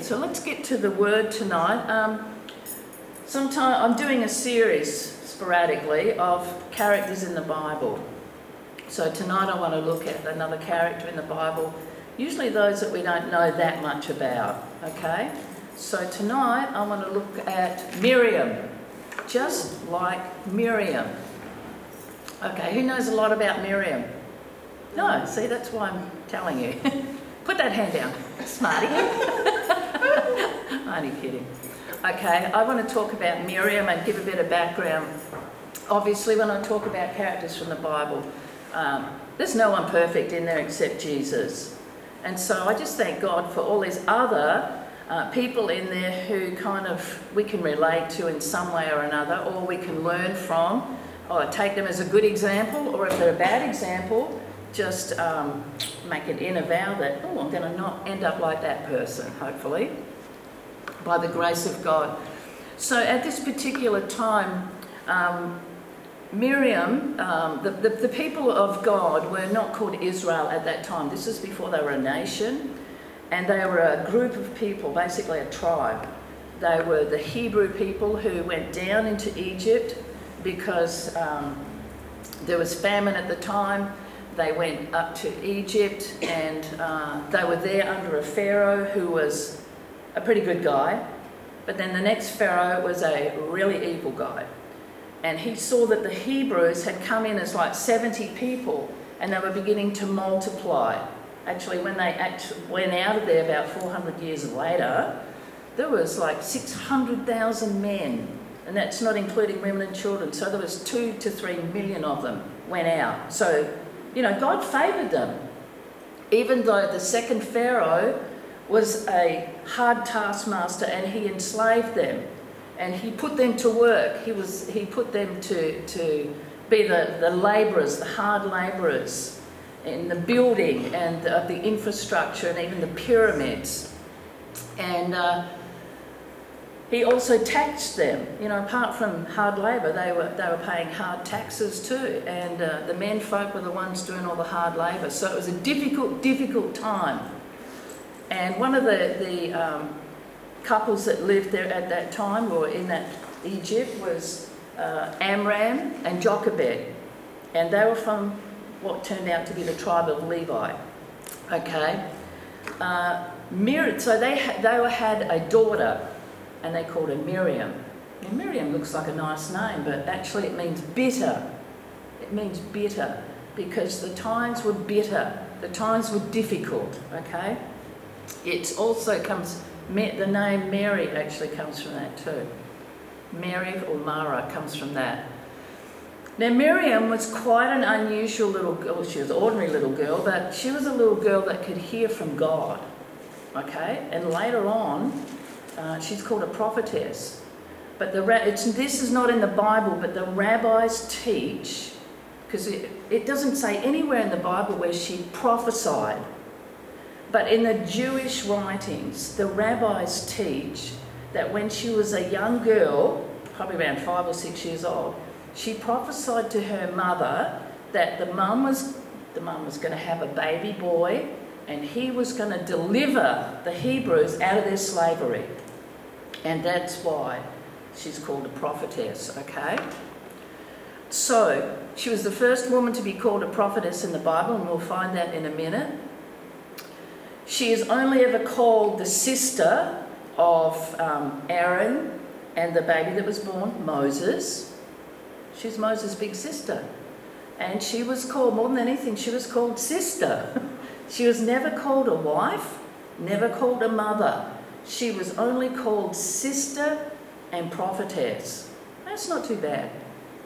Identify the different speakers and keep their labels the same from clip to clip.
Speaker 1: So let's get to the word tonight. Um, sometime I'm doing a series sporadically of characters in the Bible. So tonight I want to look at another character in the Bible, usually those that we don't know that much about. Okay, so tonight I want to look at Miriam, just like Miriam. Okay, who knows a lot about Miriam? No, see, that's why I'm telling you. Put that hand down, smarty. Only kidding. Okay, I want to talk about Miriam and give a bit of background. Obviously, when I talk about characters from the Bible, um, there's no one perfect in there except Jesus. And so I just thank God for all these other uh, people in there who kind of we can relate to in some way or another, or we can learn from, or take them as a good example, or if they're a bad example, just um, make an inner vow that, oh, I'm going to not end up like that person, hopefully, by the grace of God. So at this particular time, um, Miriam, um, the, the, the, people of God were not called Israel at that time. This is before they were a nation, and they were a group of people, basically a tribe. They were the Hebrew people who went down into Egypt because um, there was famine at the time they went up to Egypt and uh, they were there under a Pharaoh who was a pretty good guy. But then the next Pharaoh was a really evil guy. And he saw that the Hebrews had come in as like 70 people and they were beginning to multiply. Actually, when they act- went out of there about 400 years later, there was like 600,000 men, and that's not including women and children. So there was two to three million of them went out. So you know, God favoured them. Even though the second Pharaoh was a hard taskmaster and he enslaved them and he put them to work. He, was, he put them to, to be the, the labourers, the hard labourers in the building and of the infrastructure and even the pyramids. And uh, he also taxed them. You know, apart from hard labour, they were, they were paying hard taxes too. And uh, the men folk were the ones doing all the hard labour. So it was a difficult, difficult time. And one of the, the um, couples that lived there at that time, or in that Egypt, was uh, Amram and Jochebed. And they were from what turned out to be the tribe of Levi. Okay? Uh, so they, ha- they had a daughter and they called her Miriam. Now, Miriam looks like a nice name, but actually it means bitter. It means bitter because the times were bitter, the times were difficult, okay? It also comes, the name Mary actually comes from that too. Mary or Mara comes from that. Now, Miriam was quite an unusual little girl. She was an ordinary little girl, but she was a little girl that could hear from God. Okay? And later on, uh, she's called a prophetess. But the this is not in the Bible, but the rabbis teach, because it, it doesn't say anywhere in the Bible where she prophesied. But in the Jewish writings, the rabbis teach that when she was a young girl, probably around five or six years old, she prophesied to her mother that the mum was the mum was going to have a baby boy and he was going to deliver the Hebrews out of their slavery. And that's why she's called a prophetess, okay? So, she was the first woman to be called a prophetess in the Bible, and we'll find that in a minute. She is only ever called the sister of um, Aaron and the baby that was born, Moses. She's Moses' big sister. And she was called, more than anything, she was called sister. she was never called a wife, never called a mother she was only called sister and prophetess. That's not too bad.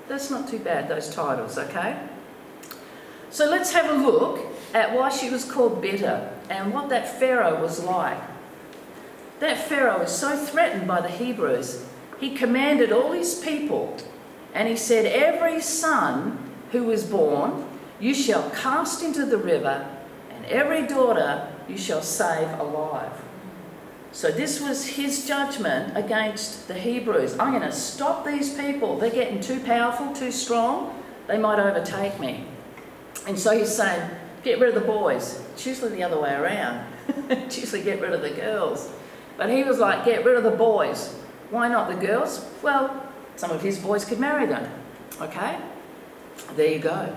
Speaker 1: That's not too bad, those titles, okay? So let's have a look at why she was called bitter and what that Pharaoh was like. That Pharaoh was so threatened by the Hebrews, he commanded all his people and he said, Every son who is born you shall cast into the river, and every daughter you shall save alive. So this was his judgment against the Hebrews. I'm going to stop these people. They're getting too powerful, too strong. They might overtake me. And so he's saying, get rid of the boys. It's usually the other way around. it's usually get rid of the girls. But he was like, get rid of the boys. Why not the girls? Well, some of his boys could marry them. Okay? There you go.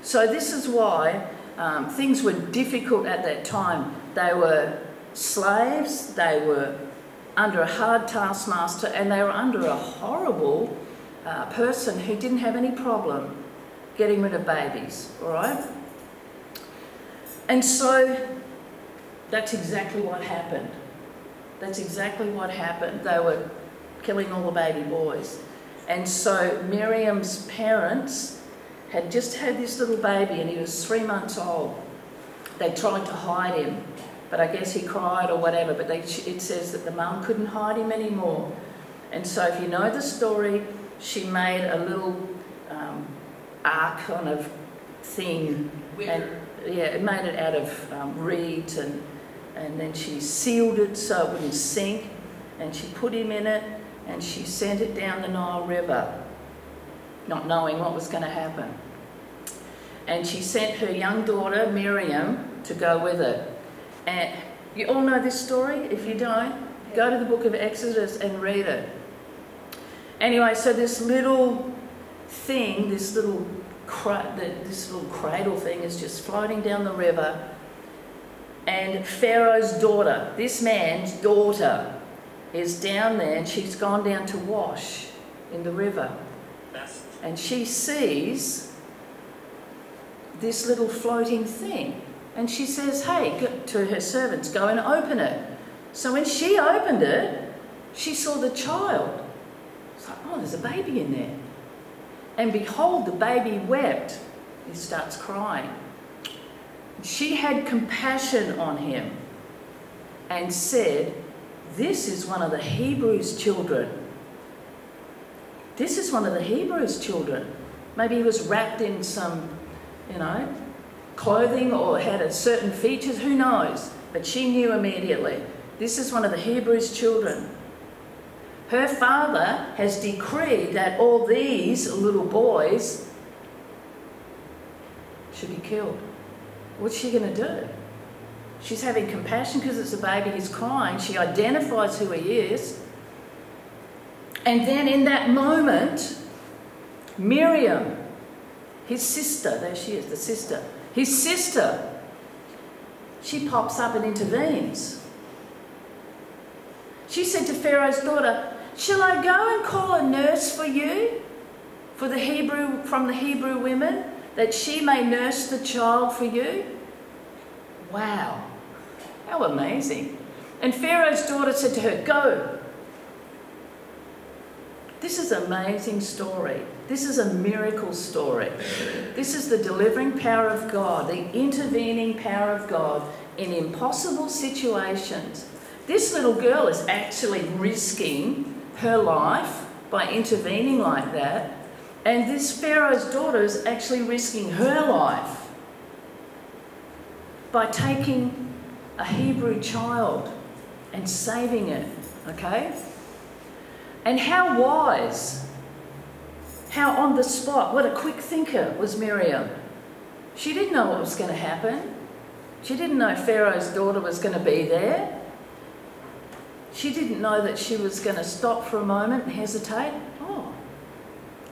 Speaker 1: So, this is why um, things were difficult at that time. They were slaves, they were under a hard taskmaster, and they were under a horrible uh, person who didn't have any problem getting rid of babies, all right? And so that's exactly what happened. That's exactly what happened. They were killing all the baby boys. And so Miriam's parents had just had this little baby and he was three months old. They tried to hide him, but I guess he cried or whatever. But they, it says that the mum couldn't hide him anymore. And so, if you know the story, she made a little um, ark kind of thing. And, yeah, it made it out of um, reeds and, and then she sealed it so it wouldn't sink. And she put him in it and she sent it down the Nile River, not knowing what was going to happen. And she sent her young daughter, Miriam, to go with it. And you all know this story? If you don't, go to the book of Exodus and read it. Anyway, so this little thing, this little this little cradle thing is just floating down the river. And Pharaoh's daughter, this man's daughter, is down there and she's gone down to wash in the river. And she sees this little floating thing. And she says, Hey, to her servants, go and open it. So when she opened it, she saw the child. It's like, Oh, there's a baby in there. And behold, the baby wept. He starts crying. She had compassion on him and said, This is one of the Hebrews' children. This is one of the Hebrews' children. Maybe he was wrapped in some, you know, clothing or had a certain features, who knows? But she knew immediately. This is one of the Hebrews' children. Her father has decreed that all these little boys should be killed. What's she going to do? She's having compassion because it's a baby, he's crying. She identifies who he is. And then in that moment, Miriam, his sister, there she is, the sister, his sister, she pops up and intervenes. She said to Pharaoh's daughter, Shall I go and call a nurse for you, for the Hebrew from the Hebrew women, that she may nurse the child for you? Wow, how amazing. And Pharaoh's daughter said to her, Go. This is an amazing story. This is a miracle story. This is the delivering power of God, the intervening power of God in impossible situations. This little girl is actually risking her life by intervening like that, and this Pharaoh's daughter is actually risking her life by taking a Hebrew child and saving it. Okay? And how wise, how on the spot, what a quick thinker was Miriam. She didn't know what was going to happen. She didn't know Pharaoh's daughter was going to be there. She didn't know that she was going to stop for a moment and hesitate. Oh.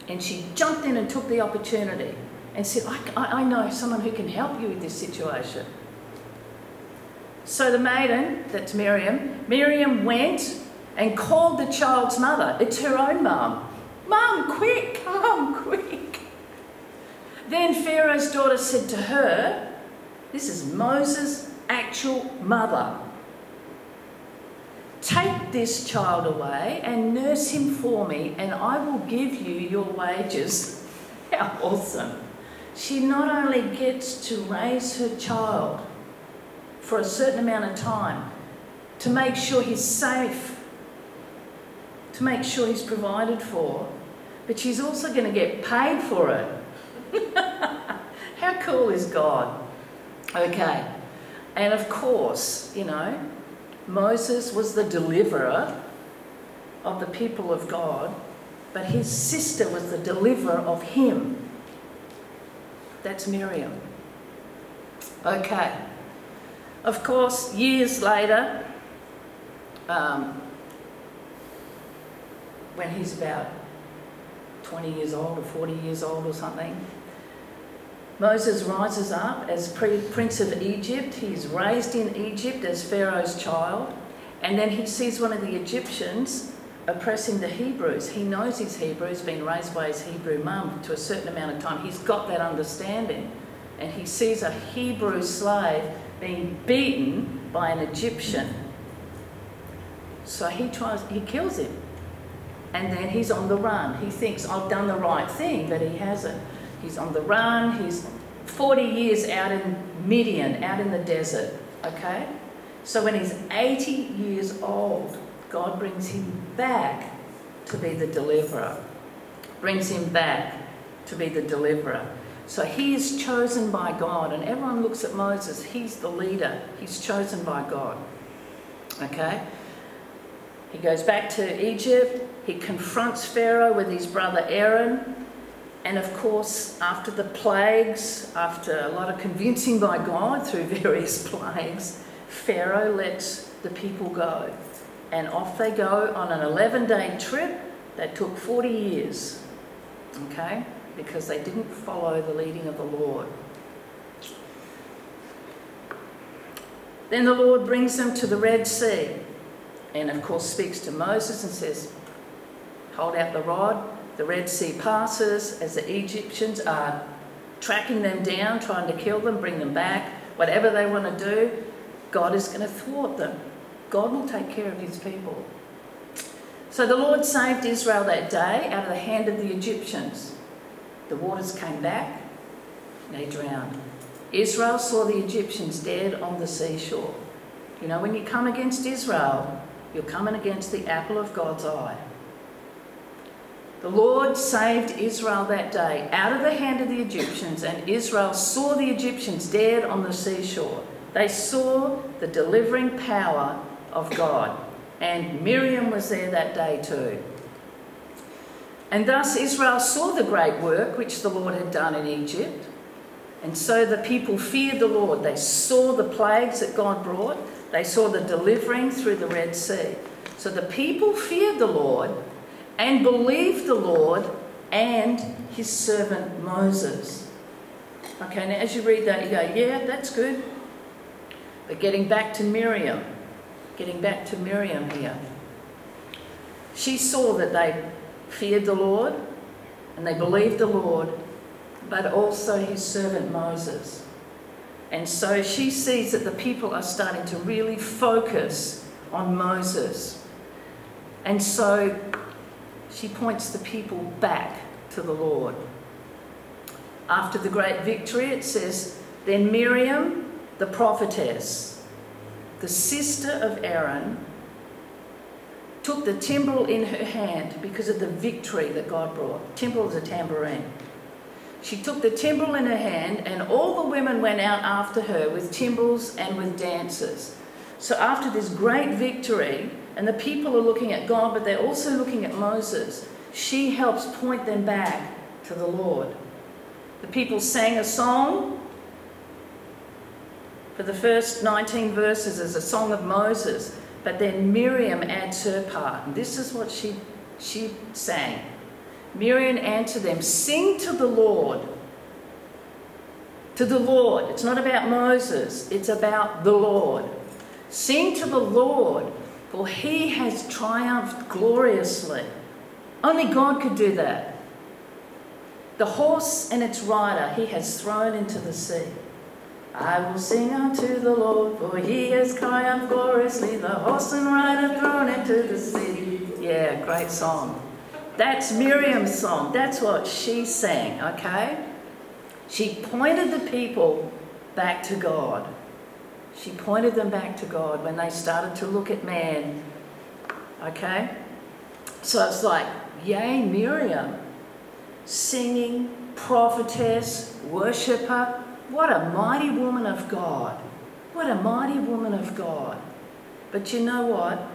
Speaker 1: And she jumped in and took the opportunity and said, I, I know someone who can help you with this situation. So the maiden, that's Miriam, Miriam went and called the child's mother. It's her own mum. Mum, quick, come, quick. Then Pharaoh's daughter said to her, This is Moses' actual mother. Take this child away and nurse him for me, and I will give you your wages. How awesome! She not only gets to raise her child for a certain amount of time, to make sure he's safe, to make sure he's provided for, but she's also going to get paid for it. How cool is God? Okay. And of course, you know, Moses was the deliverer of the people of God, but his sister was the deliverer of him. That's Miriam. Okay. Of course, years later, um, when he's about 20 years old or 40 years old or something. Moses rises up as prince of Egypt. He's raised in Egypt as Pharaoh's child. And then he sees one of the Egyptians oppressing the Hebrews. He knows he's Hebrew, he's been raised by his Hebrew mum to a certain amount of time. He's got that understanding. And he sees a Hebrew slave being beaten by an Egyptian. So he tries, he kills him. And then he's on the run. He thinks, I've done the right thing, but he hasn't. He's on the run. He's 40 years out in Midian, out in the desert. Okay? So when he's 80 years old, God brings him back to be the deliverer. Brings him back to be the deliverer. So he is chosen by God, and everyone looks at Moses. He's the leader, he's chosen by God. Okay? He goes back to Egypt, he confronts Pharaoh with his brother Aaron, and of course, after the plagues, after a lot of convincing by God through various plagues, Pharaoh lets the people go. And off they go on an 11 day trip that took 40 years. Okay? Because they didn't follow the leading of the Lord. Then the Lord brings them to the Red Sea and, of course, speaks to Moses and says, Hold out the rod. The Red Sea passes as the Egyptians are tracking them down, trying to kill them, bring them back, whatever they want to do. God is going to thwart them. God will take care of his people. So the Lord saved Israel that day out of the hand of the Egyptians. The waters came back, they drowned. Israel saw the Egyptians dead on the seashore. You know, when you come against Israel, you're coming against the apple of God's eye. The Lord saved Israel that day out of the hand of the Egyptians, and Israel saw the Egyptians dead on the seashore. They saw the delivering power of God. And Miriam was there that day too. And thus Israel saw the great work which the Lord had done in Egypt. And so the people feared the Lord. They saw the plagues that God brought, they saw the delivering through the Red Sea. So the people feared the Lord and believed the Lord and his servant Moses. Okay, now as you read that, you go, yeah, that's good. But getting back to Miriam, getting back to Miriam here, she saw that they feared the Lord and they believed the Lord, but also his servant Moses. And so she sees that the people are starting to really focus on Moses. And so she points the people back to the Lord. After the great victory, it says, Then Miriam the prophetess, the sister of Aaron, took the timbrel in her hand because of the victory that God brought. Timbrel is a tambourine. She took the timbrel in her hand, and all the women went out after her with timbrels and with dances. So, after this great victory, and the people are looking at God, but they're also looking at Moses, she helps point them back to the Lord. The people sang a song for the first 19 verses is a song of Moses, but then Miriam adds her part. And this is what she, she sang. Miriam answered them, Sing to the Lord. To the Lord. It's not about Moses, it's about the Lord. Sing to the Lord, for he has triumphed gloriously. Only God could do that. The horse and its rider he has thrown into the sea. I will sing unto the Lord, for he has triumphed gloriously, the horse and rider thrown into the sea. Yeah, great song. That's Miriam's song. That's what she sang, okay? She pointed the people back to God. She pointed them back to God when they started to look at man, okay? So it's like, yay, Miriam, singing, prophetess, worshipper, what a mighty woman of God. What a mighty woman of God. But you know what?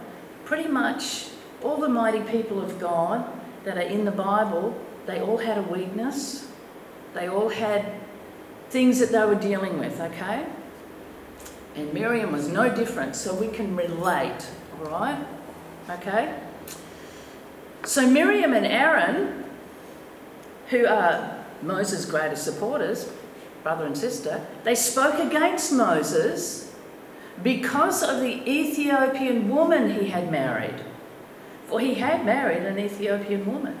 Speaker 1: Pretty much all the mighty people of God that are in the Bible, they all had a weakness. They all had things that they were dealing with, okay? And Miriam was no different, so we can relate right? Okay? So Miriam and Aaron, who are Moses' greatest supporters, brother and sister, they spoke against Moses because of the Ethiopian woman he had married. For he had married an Ethiopian woman.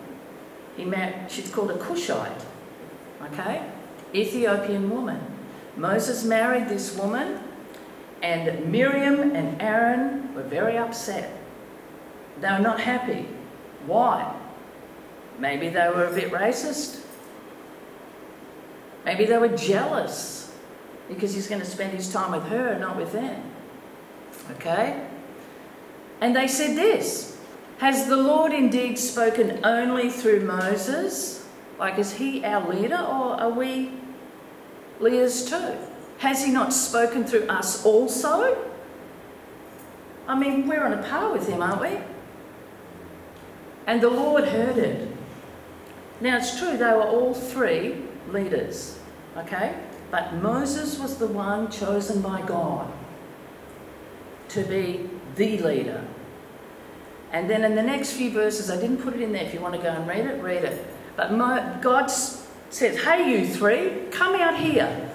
Speaker 1: He she's called a Cushite. Okay? Ethiopian woman. Moses married this woman, and Miriam and Aaron were very upset. They were not happy. Why? Maybe they were a bit racist. Maybe they were jealous because he's going to spend his time with her, not with them. Okay? And they said this Has the Lord indeed spoken only through Moses? Like, is he our leader or are we leaders too? Has he not spoken through us also? I mean, we're on a par with him, aren't we? And the Lord heard it. Now, it's true, they were all three leaders, okay? But Moses was the one chosen by God to be the leader. And then in the next few verses, I didn't put it in there. If you want to go and read it, read it. But God says, Hey, you three, come out here.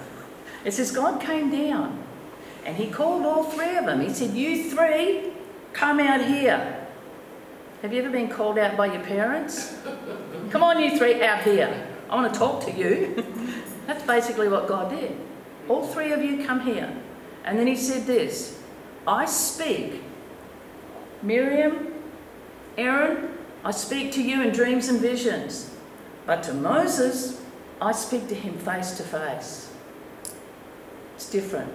Speaker 1: It says, God came down and he called all three of them. He said, You three, come out here. Have you ever been called out by your parents? Come on, you three, out here. I want to talk to you. That's basically what God did. All three of you come here. And then he said this I speak, Miriam, Aaron, I speak to you in dreams and visions. But to Moses, I speak to him face to face. Different.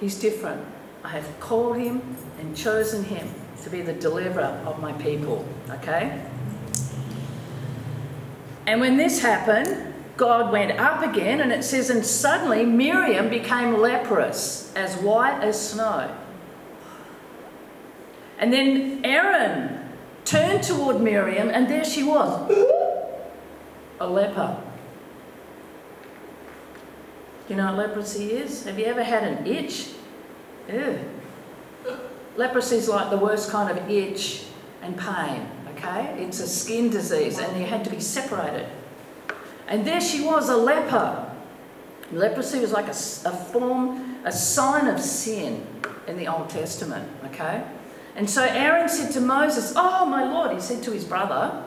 Speaker 1: He's different. I have called him and chosen him to be the deliverer of my people. Okay? And when this happened, God went up again, and it says, and suddenly Miriam became leprous, as white as snow. And then Aaron turned toward Miriam, and there she was, a leper. You know what leprosy is? Have you ever had an itch? Ew. Leprosy is like the worst kind of itch and pain, okay? It's a skin disease and you had to be separated. And there she was, a leper. Leprosy was like a, a form, a sign of sin in the Old Testament, okay? And so Aaron said to Moses, Oh, my Lord, he said to his brother,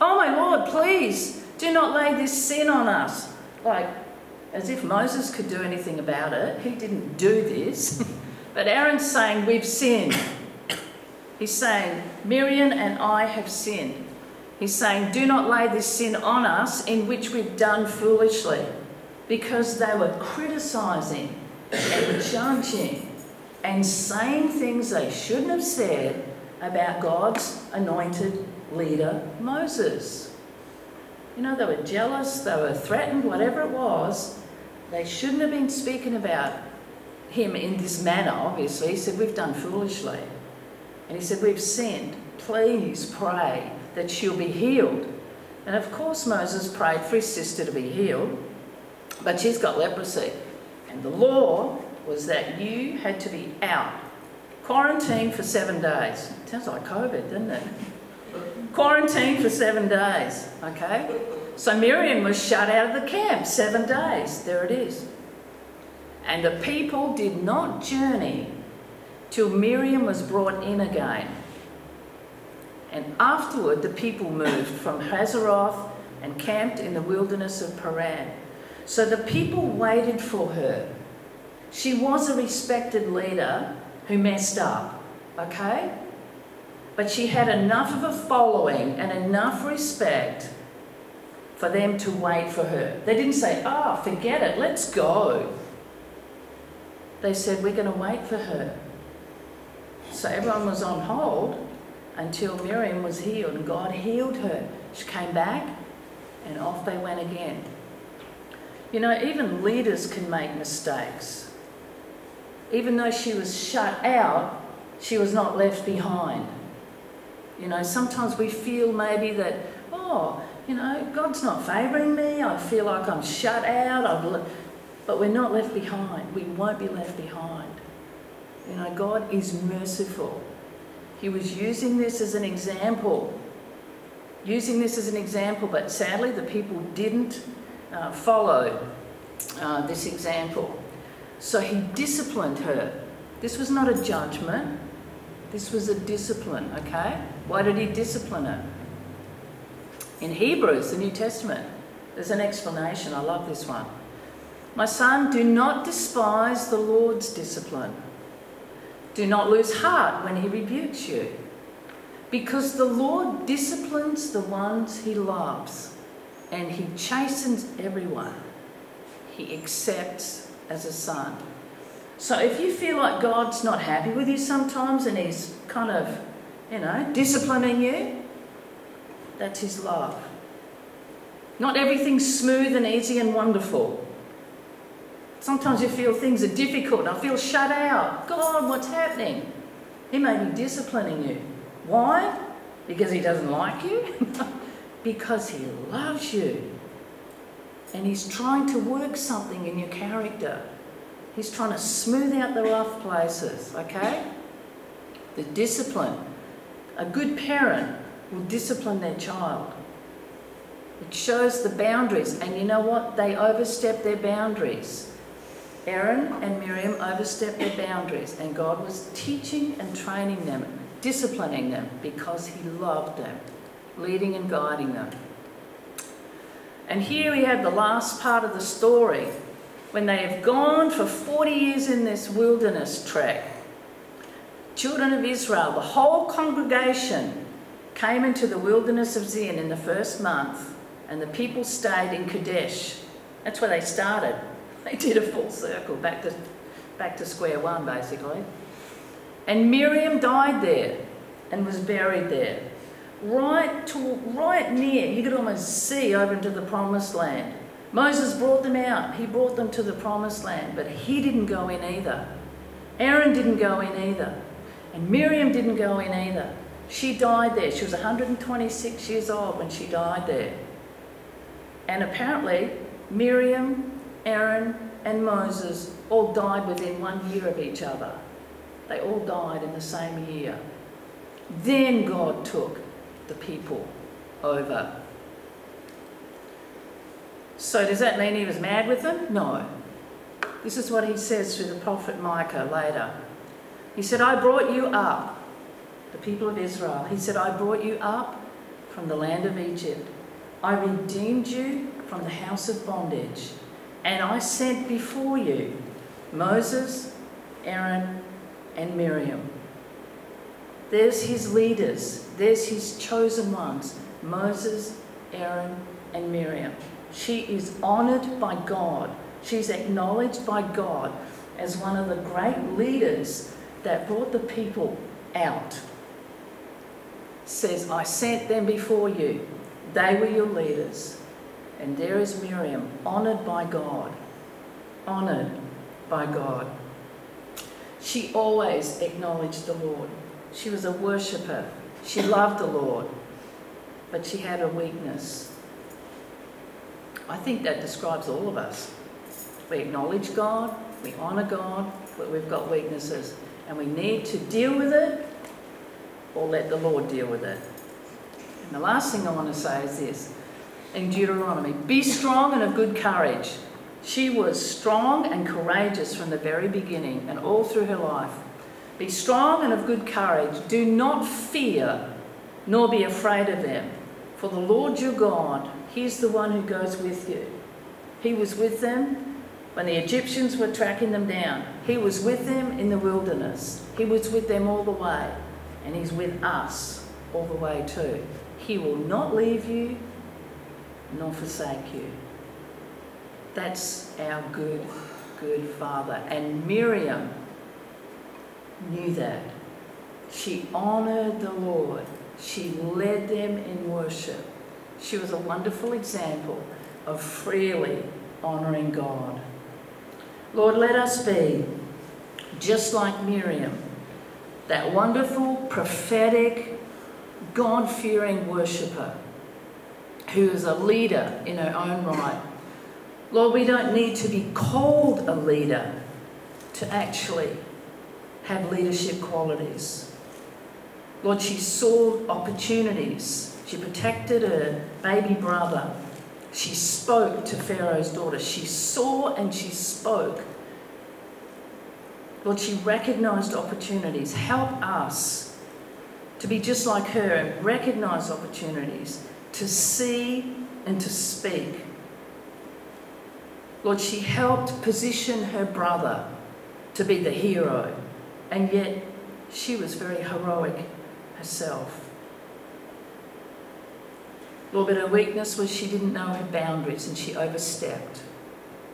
Speaker 1: Oh, my Lord, please do not lay this sin on us. Like, as if Moses could do anything about it. He didn't do this. but Aaron's saying, We've sinned. He's saying, Miriam and I have sinned. He's saying, Do not lay this sin on us in which we've done foolishly. Because they were criticising and judging and saying things they shouldn't have said about God's anointed leader, Moses. You know, they were jealous, they were threatened, whatever it was. They shouldn't have been speaking about him in this manner, obviously. He said, We've done foolishly. And he said, We've sinned. Please pray that she'll be healed. And of course, Moses prayed for his sister to be healed, but she's got leprosy. And the law was that you had to be out, quarantined for seven days. Sounds like COVID, doesn't it? Quarantined for seven days, okay? So Miriam was shut out of the camp seven days. There it is. And the people did not journey till Miriam was brought in again. And afterward, the people moved from Hazeroth and camped in the wilderness of Paran. So the people waited for her. She was a respected leader who messed up, okay? But she had enough of a following and enough respect for them to wait for her. They didn't say, oh, forget it, let's go. They said, we're going to wait for her. So everyone was on hold until Miriam was healed and God healed her. She came back and off they went again. You know, even leaders can make mistakes. Even though she was shut out, she was not left behind. You know, sometimes we feel maybe that, oh, you know, God's not favouring me. I feel like I'm shut out. I've. But we're not left behind. We won't be left behind. You know, God is merciful. He was using this as an example. Using this as an example, but sadly the people didn't uh, follow uh, this example. So he disciplined her. This was not a judgment, this was a discipline, okay? Why did he discipline her? In Hebrews, the New Testament, there's an explanation. I love this one. My son, do not despise the Lord's discipline. Do not lose heart when he rebukes you, because the Lord disciplines the ones he loves, and he chastens everyone he accepts as a son. So if you feel like God's not happy with you sometimes and he's kind of, you know, disciplining you, that's his love. Not everything's smooth and easy and wonderful. Sometimes you feel things are difficult. I feel shut out. God, what's happening? He may be disciplining you. Why? Because he doesn't like you? because he loves you. And he's trying to work something in your character. He's trying to smooth out the rough places, okay? The discipline. A good parent will discipline their child. It shows the boundaries, and you know what? They overstep their boundaries. Aaron and Miriam overstepped their boundaries, and God was teaching and training them, disciplining them because He loved them, leading and guiding them. And here we have the last part of the story when they have gone for 40 years in this wilderness trek. Children of Israel, the whole congregation came into the wilderness of Zin in the first month, and the people stayed in Kadesh. That's where they started. They did a full circle back to, back to square one, basically. And Miriam died there and was buried there right to right near. You could almost see over into the promised land. Moses brought them out. He brought them to the promised land, but he didn't go in either. Aaron didn't go in either. And Miriam didn't go in either. She died there. She was 126 years old when she died there. And apparently, Miriam, Aaron, and Moses all died within one year of each other. They all died in the same year. Then God took the people over. So, does that mean he was mad with them? No. This is what he says through the prophet Micah later. He said, I brought you up, the people of Israel. He said, I brought you up from the land of Egypt. I redeemed you from the house of bondage. And I sent before you Moses, Aaron, and Miriam. There's his leaders, there's his chosen ones Moses, Aaron, and Miriam. She is honoured by God. She's acknowledged by God as one of the great leaders that brought the people out. Says, I sent them before you. They were your leaders. And there is Miriam, honoured by God. Honoured by God. She always acknowledged the Lord. She was a worshipper. She loved the Lord, but she had a weakness. I think that describes all of us. We acknowledge God, we honour God, but we've got weaknesses. And we need to deal with it or let the Lord deal with it. And the last thing I want to say is this in Deuteronomy be strong and of good courage. She was strong and courageous from the very beginning and all through her life. Be strong and of good courage. Do not fear, nor be afraid of them. For the Lord your God, He's the one who goes with you. He was with them when the Egyptians were tracking them down. He was with them in the wilderness. He was with them all the way. And He's with us all the way too. He will not leave you nor forsake you. That's our good, good Father. And Miriam knew that. She honored the Lord. She led them in worship. She was a wonderful example of freely honoring God. Lord, let us be just like Miriam, that wonderful, prophetic, God fearing worshipper who is a leader in her own right. Lord, we don't need to be called a leader to actually have leadership qualities. Lord, she saw opportunities. She protected her baby brother. She spoke to Pharaoh's daughter. She saw and she spoke. Lord, she recognized opportunities. Help us to be just like her and recognize opportunities, to see and to speak. Lord, she helped position her brother to be the hero, and yet she was very heroic herself. Lord, but her weakness was she didn't know her boundaries and she overstepped.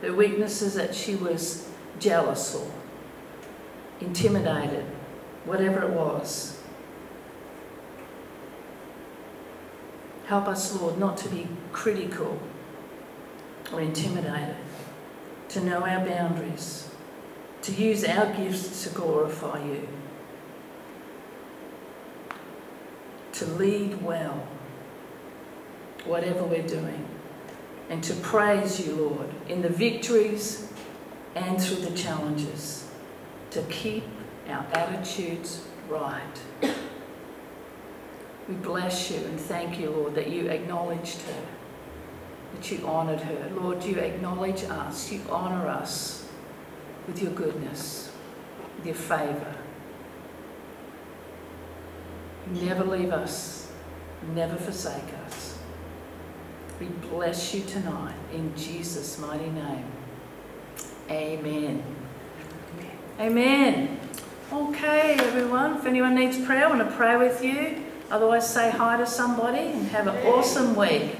Speaker 1: Her weakness is that she was jealous or intimidated, whatever it was. Help us, Lord, not to be critical or intimidated, to know our boundaries, to use our gifts to glorify you, to lead well, whatever we're doing, and to praise you, Lord, in the victories and through the challenges, to keep our attitudes right. We bless you and thank you, Lord, that you acknowledged her, that you honoured her. Lord, you acknowledge us, you honour us with your goodness, with your favour. Never leave us, never forsake us. We bless you tonight in Jesus' mighty name. Amen. Amen. Okay, everyone. If anyone needs prayer, I want to pray with you. Otherwise, say hi to somebody and have an awesome week.